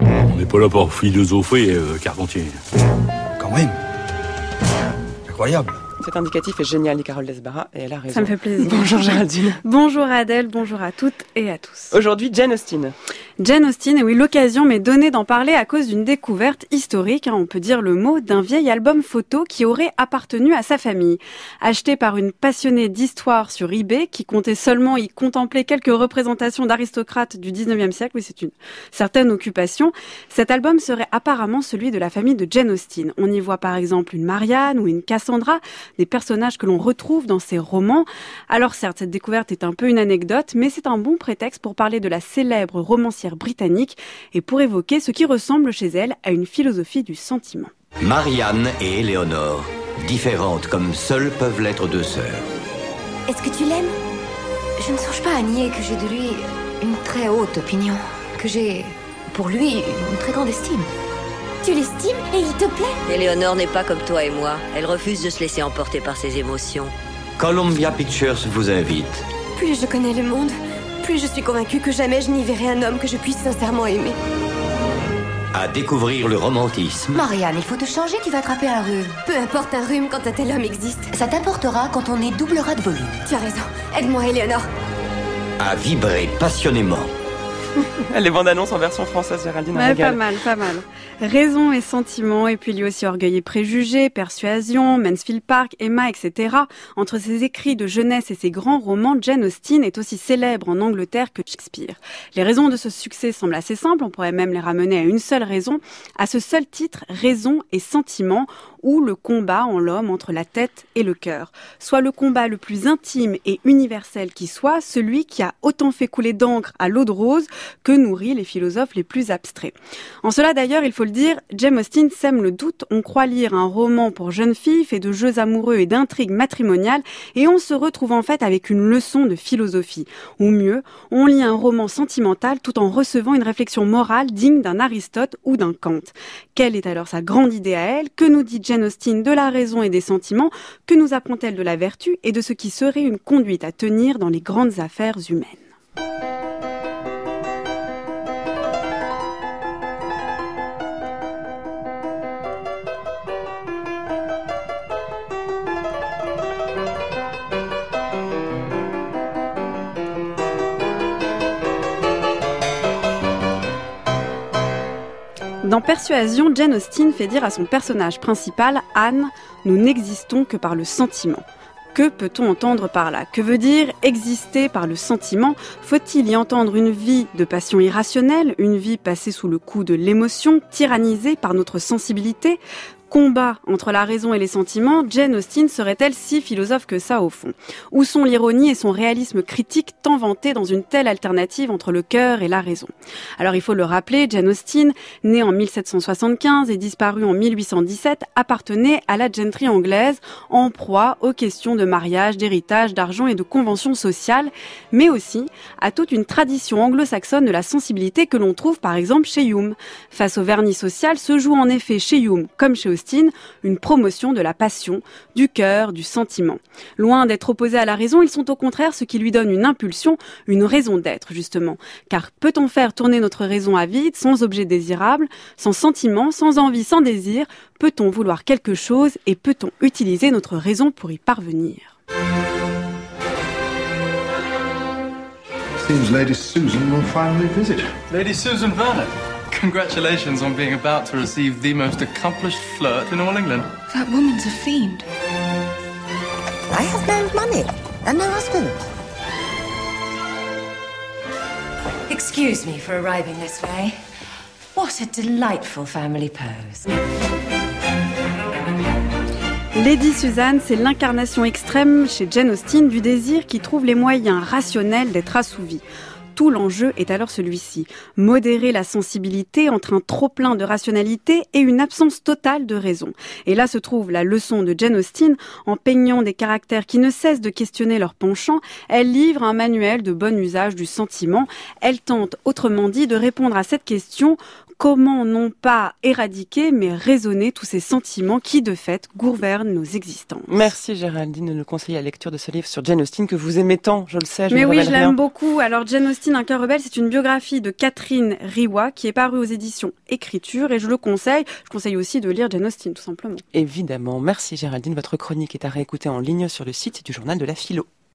On n'est pas là pour philosopher, euh, Carpentier. Quand même. Incroyable. Cet indicatif est génial, dit Carole Desbarra, et elle a raison. Ça me fait plaisir. Bonjour Géraldine. bonjour Adèle, bonjour à toutes et à tous. Aujourd'hui, Jane Austen. Jane Austen, et oui, l'occasion m'est donnée d'en parler à cause d'une découverte historique, hein, on peut dire le mot, d'un vieil album photo qui aurait appartenu à sa famille. Acheté par une passionnée d'histoire sur eBay, qui comptait seulement y contempler quelques représentations d'aristocrates du 19e siècle, oui, c'est une certaine occupation, cet album serait apparemment celui de la famille de Jane Austen. On y voit par exemple une Marianne ou une Cassandra, des personnages que l'on retrouve dans ses romans. Alors certes, cette découverte est un peu une anecdote, mais c'est un bon prétexte pour parler de la célèbre romancière britannique et pour évoquer ce qui ressemble chez elle à une philosophie du sentiment. Marianne et Éléonore, différentes comme seules peuvent l'être deux sœurs. Est-ce que tu l'aimes? Je ne songe pas à nier que j'ai de lui une très haute opinion, que j'ai pour lui une très grande estime. Tu l'estimes et il te plaît? Éléonore n'est pas comme toi et moi. Elle refuse de se laisser emporter par ses émotions. Columbia Pictures vous invite. Plus je connais le monde, plus je suis convaincue que jamais je n'y verrai un homme que je puisse sincèrement aimer. À découvrir le romantisme. Marianne, il faut te changer, tu vas attraper un rhume. Peu importe un rhume quand un tel homme existe. Ça t'importera quand on est doublera de volume. Tu as raison. Aide-moi, Éléonore. À vibrer passionnément. Les bandes annonces en version française, Géraldine. Ouais, pas mal, pas mal. Raison et sentiment, et puis lui aussi Orgueil et préjugés, Persuasion, Mansfield Park, Emma, etc. Entre ses écrits de jeunesse et ses grands romans, Jane Austen est aussi célèbre en Angleterre que Shakespeare. Les raisons de ce succès semblent assez simples, on pourrait même les ramener à une seule raison, à ce seul titre, Raison et sentiment, ou le combat en l'homme entre la tête et le cœur. Soit le combat le plus intime et universel qui soit, celui qui a autant fait couler d'encre à l'eau de rose que nourrit les philosophes les plus abstraits. En cela d'ailleurs, il faut le dire, James Austen sème le doute. On croit lire un roman pour jeunes filles fait de jeux amoureux et d'intrigues matrimoniales et on se retrouve en fait avec une leçon de philosophie. Ou mieux, on lit un roman sentimental tout en recevant une réflexion morale digne d'un Aristote ou d'un Kant. Quelle est alors sa grande idée à elle? Que nous dit Jane Austen de la raison et des sentiments? Que nous apprend-elle de la vertu et de ce qui serait une conduite à tenir dans les grandes affaires humaines? Dans Persuasion, Jane Austen fait dire à son personnage principal, Anne, nous n'existons que par le sentiment. Que peut-on entendre par là? Que veut dire exister par le sentiment? Faut-il y entendre une vie de passion irrationnelle, une vie passée sous le coup de l'émotion, tyrannisée par notre sensibilité? Combat entre la raison et les sentiments, Jane Austen serait-elle si philosophe que ça au fond? Où sont l'ironie et son réalisme critique tant vanté dans une telle alternative entre le cœur et la raison? Alors il faut le rappeler, Jane Austen, née en 1775 et disparue en 1817, appartenait à la gentry anglaise en proie aux questions de mariage, d'héritage, d'argent et de conventions sociales, mais aussi à toute une tradition anglo-saxonne de la sensibilité que l'on trouve par exemple chez Hume. Face au vernis social se joue en effet chez Hume comme chez une promotion de la passion, du cœur, du sentiment. Loin d'être opposés à la raison, ils sont au contraire ce qui lui donne une impulsion, une raison d'être justement. Car peut-on faire tourner notre raison à vide, sans objet désirable, sans sentiment, sans envie, sans désir? Peut-on vouloir quelque chose et peut-on utiliser notre raison pour y parvenir? Seems Lady Susan will finally visit. Lady Susan Vernon. Congratulations on being about to receive the most accomplished flirt in all England. That woman's a fiend. I have no money and no husband. Excuse me for arriving this way. What a delightful family pose. Lady Suzanne, c'est l'incarnation extrême chez Jane Austen du désir qui trouve les moyens rationnels d'être assouvi tout l'enjeu est alors celui-ci. Modérer la sensibilité entre un trop-plein de rationalité et une absence totale de raison. Et là se trouve la leçon de Jane Austen. En peignant des caractères qui ne cessent de questionner leur penchant, elle livre un manuel de bon usage du sentiment. Elle tente, autrement dit, de répondre à cette question comment non pas éradiquer, mais raisonner tous ces sentiments qui, de fait, gouvernent nos existences. Merci Géraldine de nous conseiller la lecture de ce livre sur Jane Austen que vous aimez tant, je le sais. Je mais oui, je l'aime beaucoup. Alors Jane Austen Austen, Un cœur rebelle, c'est une biographie de Catherine Riwa qui est parue aux éditions Écriture et je le conseille. Je conseille aussi de lire Jane Austen, tout simplement. Évidemment. Merci Géraldine. Votre chronique est à réécouter en ligne sur le site du journal de la philo.